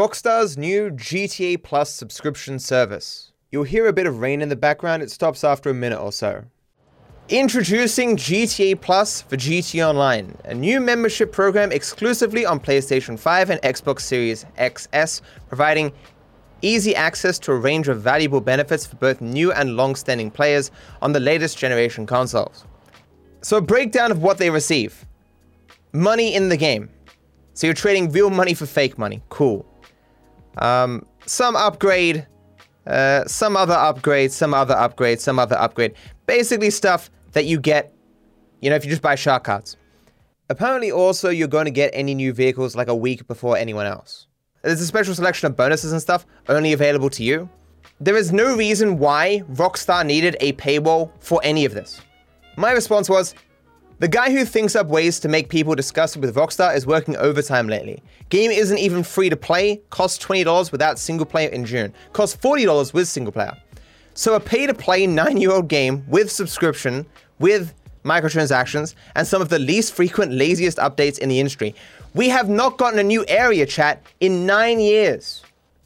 Rockstar's new GTA Plus subscription service. You'll hear a bit of rain in the background, it stops after a minute or so. Introducing GTA Plus for GTA Online, a new membership program exclusively on PlayStation 5 and Xbox Series XS, providing easy access to a range of valuable benefits for both new and long standing players on the latest generation consoles. So, a breakdown of what they receive money in the game. So, you're trading real money for fake money. Cool. Um, some upgrade, uh, some other upgrade, some other upgrade, some other upgrade. Basically, stuff that you get, you know, if you just buy shark cards. Apparently, also, you're going to get any new vehicles like a week before anyone else. There's a special selection of bonuses and stuff only available to you. There is no reason why Rockstar needed a paywall for any of this. My response was the guy who thinks up ways to make people disgusted with Rockstar is working overtime lately. Game isn't even free to play, costs $20 without single player in June, costs $40 with single player. So a pay to play nine year old game with subscription, with microtransactions, and some of the least frequent, laziest updates in the industry we have not gotten a new area chat in nine years.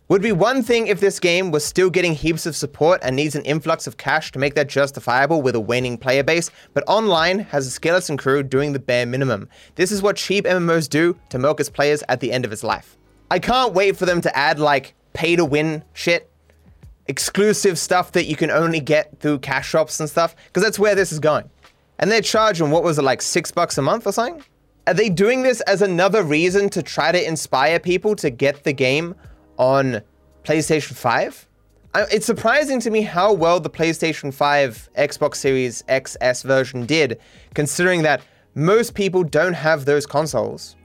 Would be one thing if this game was still getting heaps of support and needs an influx of cash to make that justifiable with a waning player base, but online has a skeleton crew doing the bare minimum. This is what cheap MMOs do to milk its players at the end of its life. I can't wait for them to add like pay to win shit, exclusive stuff that you can only get through cash shops and stuff, because that's where this is going. And they're charging, what was it, like six bucks a month or something? Are they doing this as another reason to try to inspire people to get the game on PlayStation 5? It's surprising to me how well the PlayStation 5 Xbox Series XS version did, considering that most people don't have those consoles.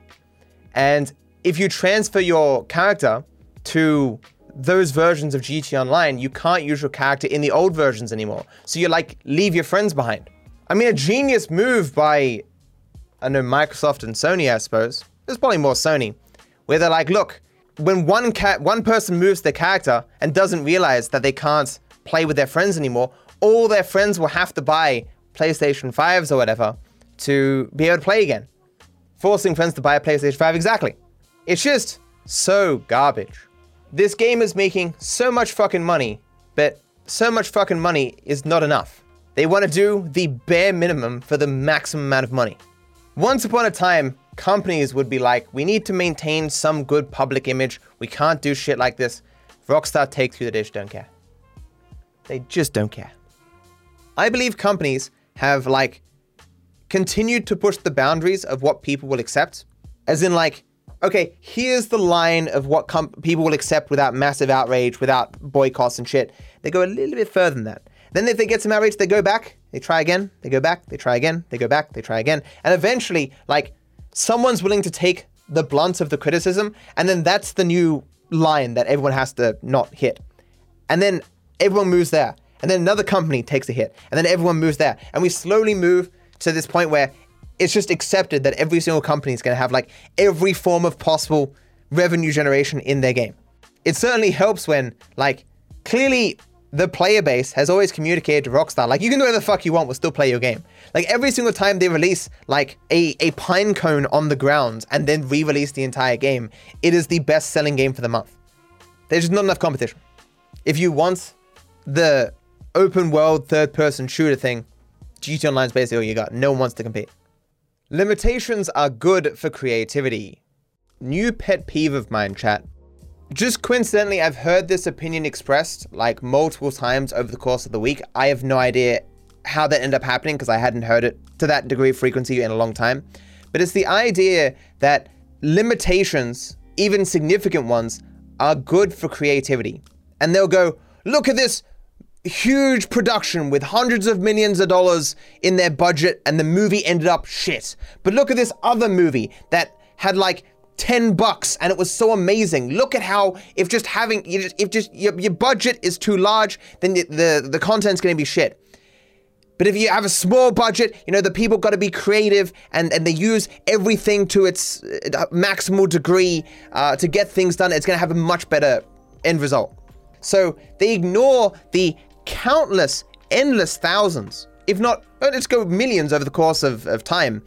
And if you transfer your character to those versions of GTA Online, you can't use your character in the old versions anymore. So you like leave your friends behind. I mean, a genius move by I don't know Microsoft and Sony, I suppose. There's probably more Sony, where they're like, look, when one cat, one person moves their character and doesn't realize that they can't play with their friends anymore, all their friends will have to buy PlayStation 5s or whatever to be able to play again. Forcing friends to buy a PlayStation 5, exactly. It's just so garbage. This game is making so much fucking money, but so much fucking money is not enough. They want to do the bare minimum for the maximum amount of money. Once upon a time, companies would be like, we need to maintain some good public image. We can't do shit like this. Rockstar takes Two, the dish, don't care. They just don't care. I believe companies have like continued to push the boundaries of what people will accept. As in, like, okay, here's the line of what com- people will accept without massive outrage, without boycotts and shit. They go a little bit further than that. Then if they get some outrage, they go back, they try again, they go back, they try again, they go back, they try again. And eventually, like, someone's willing to take the blunt of the criticism, and then that's the new line that everyone has to not hit. And then everyone moves there. And then another company takes a hit. And then everyone moves there. And we slowly move to this point where it's just accepted that every single company is going to have like every form of possible revenue generation in their game. It certainly helps when, like, clearly the player base has always communicated to Rockstar, like, you can do whatever the fuck you want, we'll still play your game. Like, every single time they release, like, a, a pine cone on the ground and then re release the entire game, it is the best selling game for the month. There's just not enough competition. If you want the open world third person shooter thing, GTA Online's basically all you got. No one wants to compete. Limitations are good for creativity. New pet peeve of mine, chat. Just coincidentally, I've heard this opinion expressed like multiple times over the course of the week. I have no idea how that ended up happening because I hadn't heard it to that degree of frequency in a long time. But it's the idea that limitations, even significant ones, are good for creativity. And they'll go, look at this huge production with hundreds of millions of dollars in their budget, and the movie ended up shit. But look at this other movie that had like 10 bucks and it was so amazing. Look at how if just having if just your, your budget is too large, then the the, the content's going to be shit. But if you have a small budget, you know, the people got to be creative and, and they use everything to its uh, maximal degree uh, to get things done. It's going to have a much better end result. So they ignore the countless, endless thousands, if not, let's go millions over the course of, of time,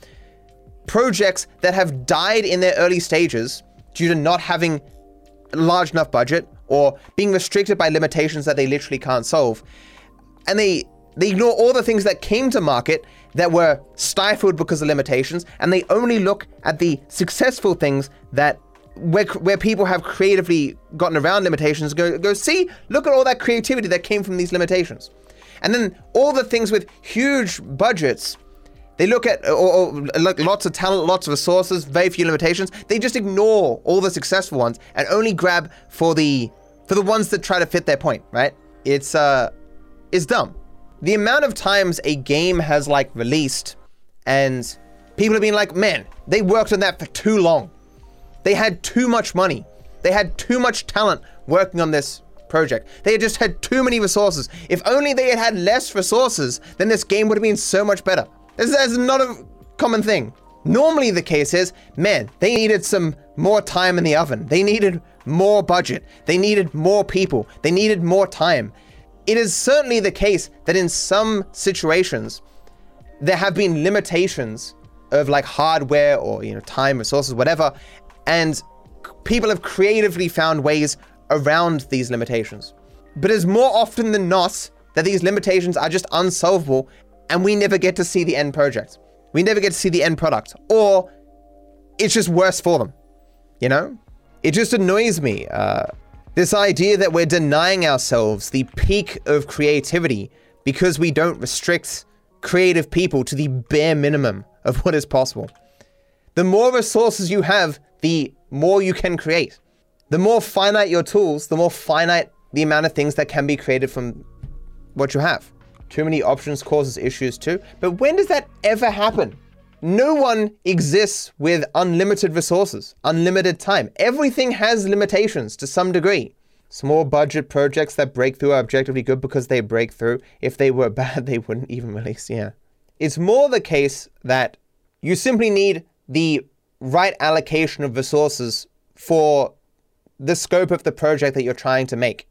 projects that have died in their early stages due to not having a large enough budget or being restricted by limitations that they literally can't solve. And they they ignore all the things that came to market that were stifled because of limitations, and they only look at the successful things that where, where people have creatively gotten around limitations. Go go see, look at all that creativity that came from these limitations, and then all the things with huge budgets. They look at or, or look, lots of talent, lots of resources, very few limitations. They just ignore all the successful ones and only grab for the for the ones that try to fit their point. Right? It's uh, it's dumb the amount of times a game has like released and people have been like, man, they worked on that for too long. They had too much money. They had too much talent working on this project. They had just had too many resources. If only they had had less resources, then this game would have been so much better. This is not a common thing. Normally, the case is, man, they needed some more time in the oven. They needed more budget. They needed more people. They needed more time it is certainly the case that in some situations there have been limitations of like hardware or you know time resources whatever and people have creatively found ways around these limitations. But it's more often than not that these limitations are just unsolvable and we never get to see the end project. We never get to see the end product or it's just worse for them you know? It just annoys me uh, this idea that we're denying ourselves the peak of creativity because we don't restrict creative people to the bare minimum of what is possible. The more resources you have, the more you can create. The more finite your tools, the more finite the amount of things that can be created from what you have. Too many options causes issues too. But when does that ever happen? No one exists with unlimited resources, unlimited time. Everything has limitations to some degree. Small budget projects that break through are objectively good because they break through. If they were bad, they wouldn't even release. Yeah. It's more the case that you simply need the right allocation of resources for the scope of the project that you're trying to make.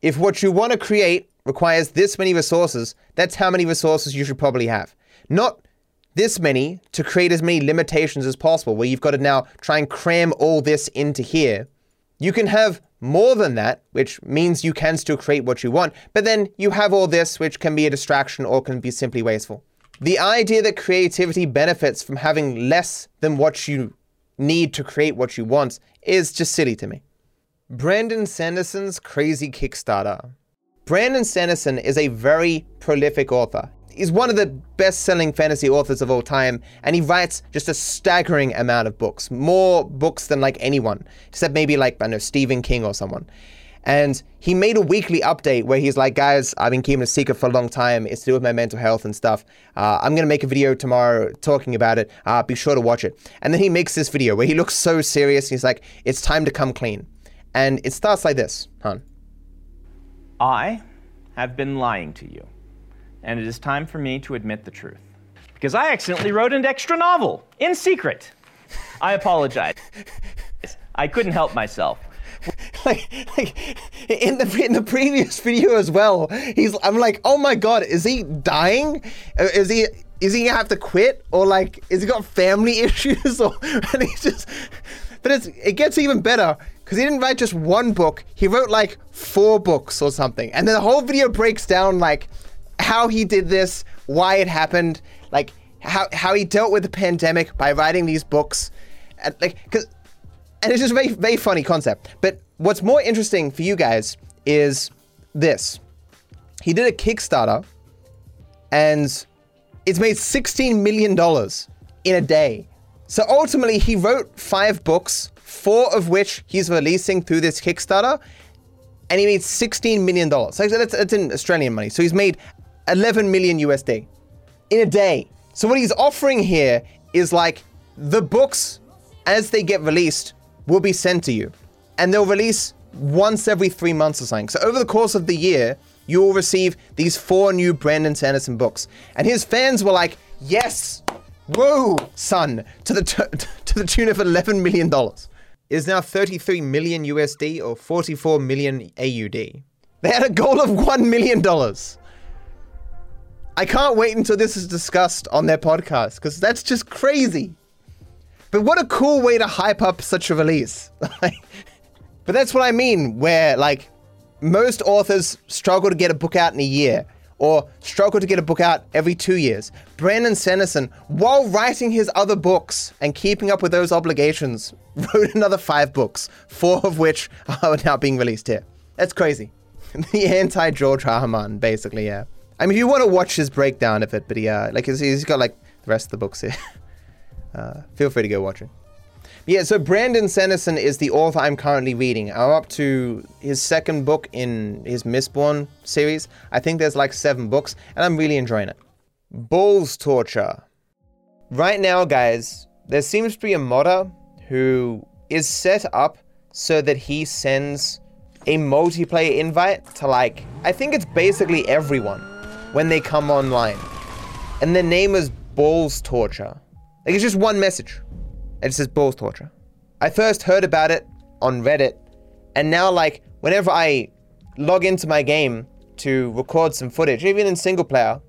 If what you want to create requires this many resources, that's how many resources you should probably have. Not this many to create as many limitations as possible, where you've got to now try and cram all this into here. You can have more than that, which means you can still create what you want, but then you have all this, which can be a distraction or can be simply wasteful. The idea that creativity benefits from having less than what you need to create what you want is just silly to me. Brandon Sanderson's crazy Kickstarter. Brandon Sanderson is a very prolific author he's one of the best-selling fantasy authors of all time, and he writes just a staggering amount of books, more books than like anyone, except maybe like I know Stephen King or someone. And he made a weekly update where he's like, guys, I've been keeping a secret for a long time. It's to do with my mental health and stuff. Uh, I'm going to make a video tomorrow talking about it. Uh, be sure to watch it. And then he makes this video where he looks so serious. He's like, it's time to come clean. And it starts like this, Han. I have been lying to you and it is time for me to admit the truth. Because I accidentally wrote an extra novel in secret. I apologize. I couldn't help myself. Like, like in the in the previous video as well, he's I'm like, oh my god, is he dying? Uh, is he is he gonna have to quit or like is he got family issues or and he's just but it's it gets even better because he didn't write just one book he wrote like four books or something and then the whole video breaks down like how he did this, why it happened, like how how he dealt with the pandemic by writing these books, and like because and it's just a very very funny concept. But what's more interesting for you guys is this: he did a Kickstarter, and it's made sixteen million dollars in a day. So ultimately, he wrote five books, four of which he's releasing through this Kickstarter, and he made $16 million. So that's, that's in Australian money. So he's made 11 million USD in a day. So what he's offering here is like the books as they get released will be sent to you and they'll release once every 3 months or something. So over the course of the year, you will receive these four new Brandon Sanderson books. And his fans were like, "Yes! Whoa, son!" to the t- to the tune of 11 million dollars. It is now 33 million USD or 44 million AUD. They had a goal of 1 million dollars. I can't wait until this is discussed on their podcast because that's just crazy. But what a cool way to hype up such a release. But that's what I mean, where like most authors struggle to get a book out in a year or struggle to get a book out every two years. Brandon Sanderson, while writing his other books and keeping up with those obligations, wrote another five books, four of which are now being released here. That's crazy. the anti George R. R. Basically, yeah. I mean, if you want to watch his breakdown of it, but yeah, like he's, got like the rest of the books here. Uh, feel free to go watch it. Yeah, so Brandon Sanderson is the author I'm currently reading. I'm up to his second book in his Mistborn series. I think there's like seven books, and I'm really enjoying it. Balls Torture. Right now, guys, there seems to be a modder who is set up so that he sends a multiplayer invite to like, I think it's basically everyone when they come online. And their name is Balls Torture. Like it's just one message. It says balls torture. I first heard about it on Reddit, and now like whenever I log into my game to record some footage, even in single player,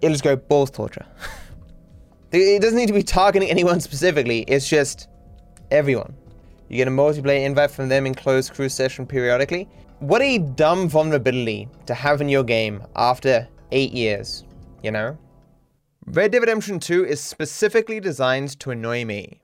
it'll just go balls torture. it doesn't need to be targeting anyone specifically, it's just everyone. You get a multiplayer invite from them in closed crew session periodically. What a dumb vulnerability to have in your game after eight years, you know? Red Dead Redemption 2 is specifically designed to annoy me.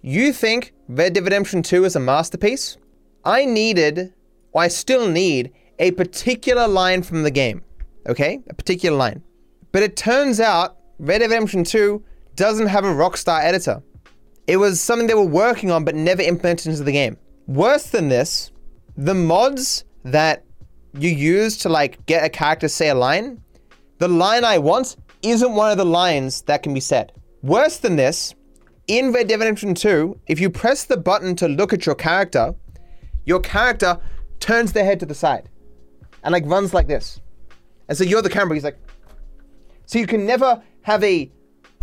You think Red Dead Redemption 2 is a masterpiece? I needed, or I still need, a particular line from the game. Okay? A particular line. But it turns out Red Dead Redemption 2 doesn't have a Rockstar editor. It was something they were working on but never implemented into the game. Worse than this, the mods that you use to like get a character say a line, the line I want isn't one of the lines that can be said. Worse than this, in Red Dead Redemption 2, if you press the button to look at your character, your character turns their head to the side and like runs like this. And so you're the camera, he's like. So you can never have a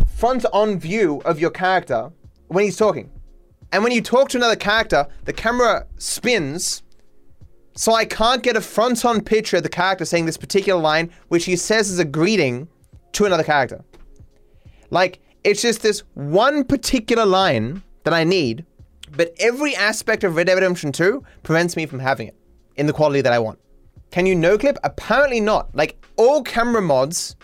front on view of your character when he's talking. And when you talk to another character, the camera spins. So I can't get a front on picture of the character saying this particular line, which he says is a greeting to another character. Like, it's just this one particular line that I need, but every aspect of Red Dead Redemption 2 prevents me from having it in the quality that I want. Can you no clip? Apparently not. Like, all camera mods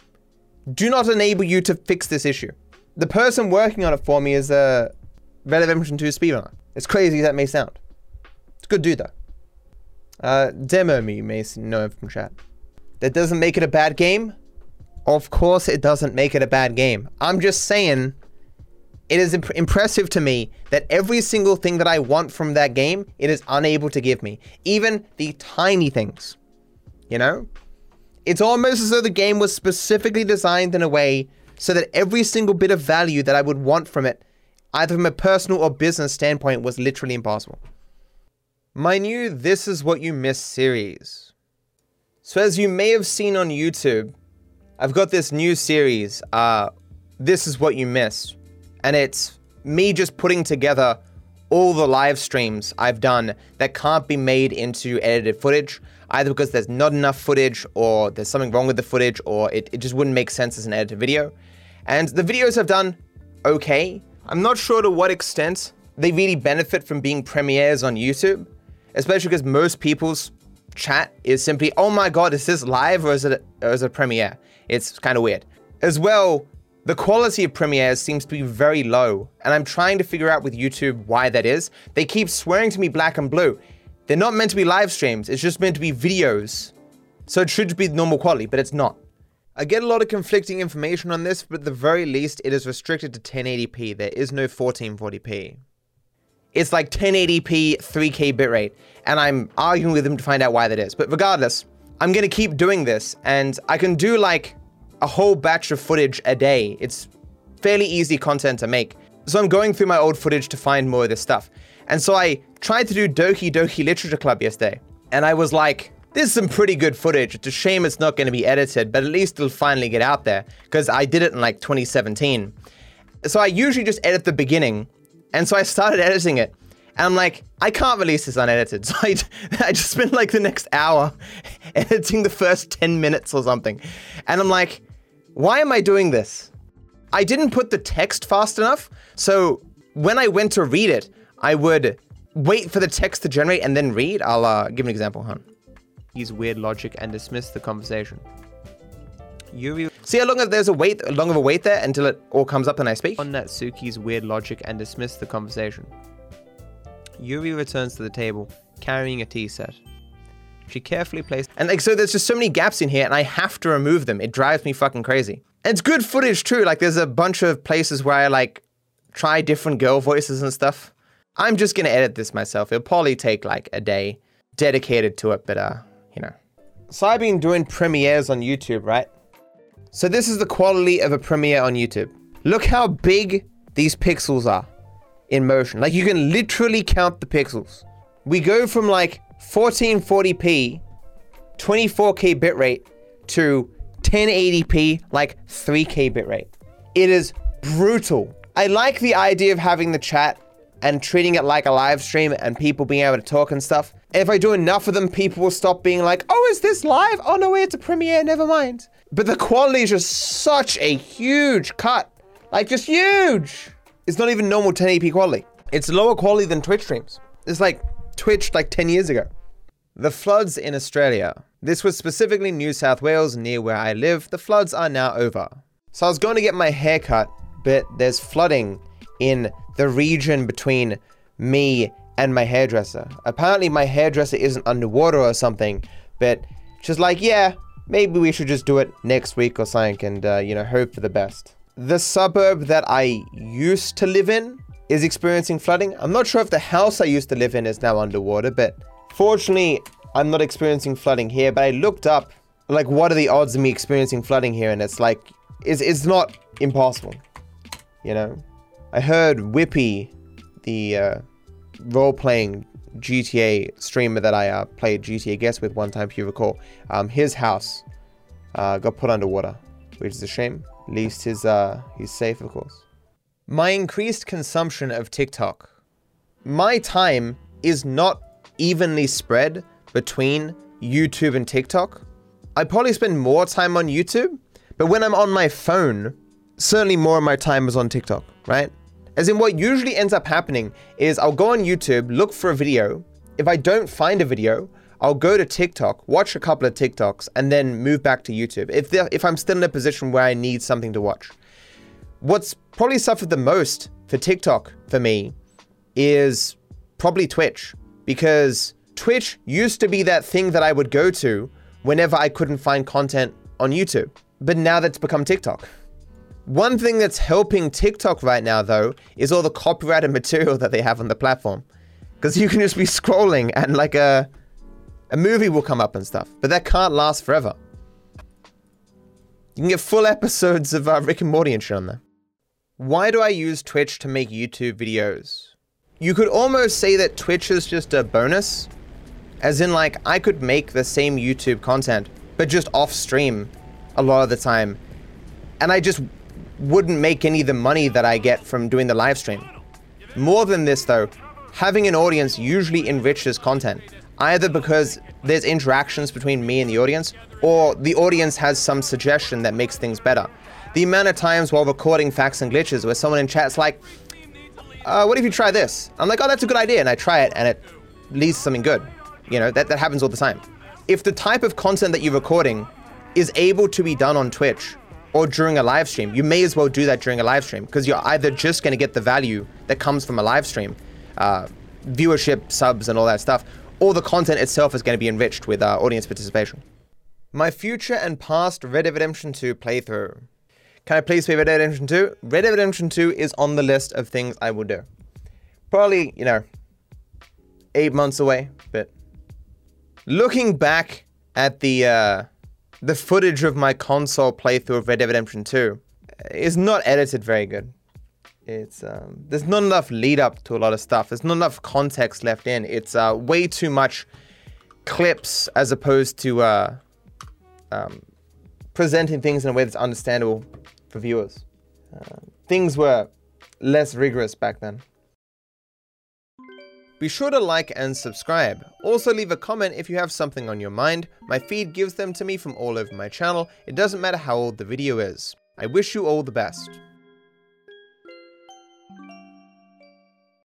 do not enable you to fix this issue. The person working on it for me is a Red Dead Redemption 2 speedrunner. As crazy as that may sound. It's a good dude, though. Uh, demo me, you may know from chat. That doesn't make it a bad game, of course, it doesn't make it a bad game. I'm just saying it is imp- impressive to me that every single thing that I want from that game, it is unable to give me. Even the tiny things. You know? It's almost as though the game was specifically designed in a way so that every single bit of value that I would want from it, either from a personal or business standpoint, was literally impossible. My new This Is What You Missed series. So, as you may have seen on YouTube, I've got this new series, uh, This Is What You Missed, and it's me just putting together all the live streams I've done that can't be made into edited footage, either because there's not enough footage, or there's something wrong with the footage, or it, it just wouldn't make sense as an edited video. And the videos I've done okay. I'm not sure to what extent they really benefit from being premieres on YouTube, especially because most people's chat is simply, oh my god, is this live or is it, or is it a premiere? It's kind of weird. As well, the quality of premieres seems to be very low, and I'm trying to figure out with YouTube why that is. They keep swearing to me black and blue. They're not meant to be live streams, it's just meant to be videos. So it should be normal quality, but it's not. I get a lot of conflicting information on this, but at the very least, it is restricted to 1080p. There is no 1440p. It's like 1080p, 3K bitrate, and I'm arguing with them to find out why that is. But regardless, I'm gonna keep doing this, and I can do like a whole batch of footage a day. It's fairly easy content to make. So I'm going through my old footage to find more of this stuff. And so I tried to do Doki Doki Literature Club yesterday, and I was like, this is some pretty good footage. It's a shame it's not going to be edited, but at least it'll finally get out there, because I did it in like 2017. So I usually just edit the beginning, and so I started editing it, and I'm like, I can't release this unedited. So I, I just spent like the next hour editing the first 10 minutes or something. And I'm like, why am I doing this? I didn't put the text fast enough. So when I went to read it, I would wait for the text to generate and then read? I'll uh, give an example, hon. Use weird logic and dismiss the conversation. Yuri. See how long of there's a wait, long of a wait there until it all comes up and I speak. On Natsuki's weird logic and dismiss the conversation. Yuri returns to the table, carrying a tea set. She carefully placed, and like so, there's just so many gaps in here, and I have to remove them. It drives me fucking crazy. And it's good footage too. Like there's a bunch of places where I like try different girl voices and stuff. I'm just gonna edit this myself. It'll probably take like a day dedicated to it, but uh, you know. So I've been doing premieres on YouTube, right? So this is the quality of a premiere on YouTube. Look how big these pixels are in motion. Like you can literally count the pixels. We go from like 1440p, 24k bitrate to 1080p, like 3k bitrate. It is brutal. I like the idea of having the chat and treating it like a live stream and people being able to talk and stuff. If I do enough of them, people will stop being like, oh, is this live? Oh, no, it's a premiere, never mind. But the quality is just such a huge cut. Like, just huge. It's not even normal 1080p quality. It's lower quality than Twitch streams. It's like Twitch like 10 years ago. The floods in Australia. This was specifically New South Wales, near where I live. The floods are now over. So I was going to get my hair cut, but there's flooding in the region between me and my hairdresser. Apparently, my hairdresser isn't underwater or something, but she's like, yeah, maybe we should just do it next week or something and, uh, you know, hope for the best. The suburb that I used to live in is experiencing flooding. I'm not sure if the house I used to live in is now underwater, but fortunately, I'm not experiencing flooding here. But I looked up, like, what are the odds of me experiencing flooding here? And it's like, it's, it's not impossible, you know? I heard Whippy, the uh, role playing GTA streamer that I uh, played GTA Guest with one time, if you recall, um, his house uh, got put underwater, which is a shame. At least his, uh, he's safe, of course. My increased consumption of TikTok. My time is not evenly spread between YouTube and TikTok. I probably spend more time on YouTube, but when I'm on my phone, certainly more of my time is on TikTok, right? As in, what usually ends up happening is I'll go on YouTube, look for a video. If I don't find a video, I'll go to TikTok, watch a couple of TikToks, and then move back to YouTube. If if I'm still in a position where I need something to watch. What's probably suffered the most for TikTok for me is probably Twitch because Twitch used to be that thing that I would go to whenever I couldn't find content on YouTube. But now that's become TikTok. One thing that's helping TikTok right now, though, is all the copyrighted material that they have on the platform. Because you can just be scrolling and like a, a movie will come up and stuff. But that can't last forever. You can get full episodes of uh, Rick and Morty and shit on there. Why do I use Twitch to make YouTube videos? You could almost say that Twitch is just a bonus. As in, like, I could make the same YouTube content, but just off stream a lot of the time. And I just wouldn't make any of the money that I get from doing the live stream. More than this though, having an audience usually enriches content, either because there's interactions between me and the audience, or the audience has some suggestion that makes things better. The amount of times while recording facts and glitches where someone in chat's like, uh, what if you try this? I'm like, oh, that's a good idea, and I try it, and it leads to something good. You know, that, that happens all the time. If the type of content that you're recording is able to be done on Twitch, or during a live stream. You may as well do that during a live stream because you're either just going to get the value that comes from a live stream, uh, viewership, subs, and all that stuff, or the content itself is going to be enriched with uh, audience participation. My future and past Red Dead Redemption 2 playthrough. Can I please play Red Dead Redemption 2? Red Dead Redemption 2 is on the list of things I will do. Probably, you know, eight months away, but looking back at the uh, the footage of my console playthrough of Red Dead Redemption 2 is not edited very good. It's um, there's not enough lead up to a lot of stuff. There's not enough context left in. It's uh, way too much clips as opposed to uh, um, presenting things in a way that's understandable for viewers. Uh, things were less rigorous back then. Be sure to like and subscribe. Also leave a comment if you have something on your mind. My feed gives them to me from all over my channel. It doesn't matter how old the video is. I wish you all the best.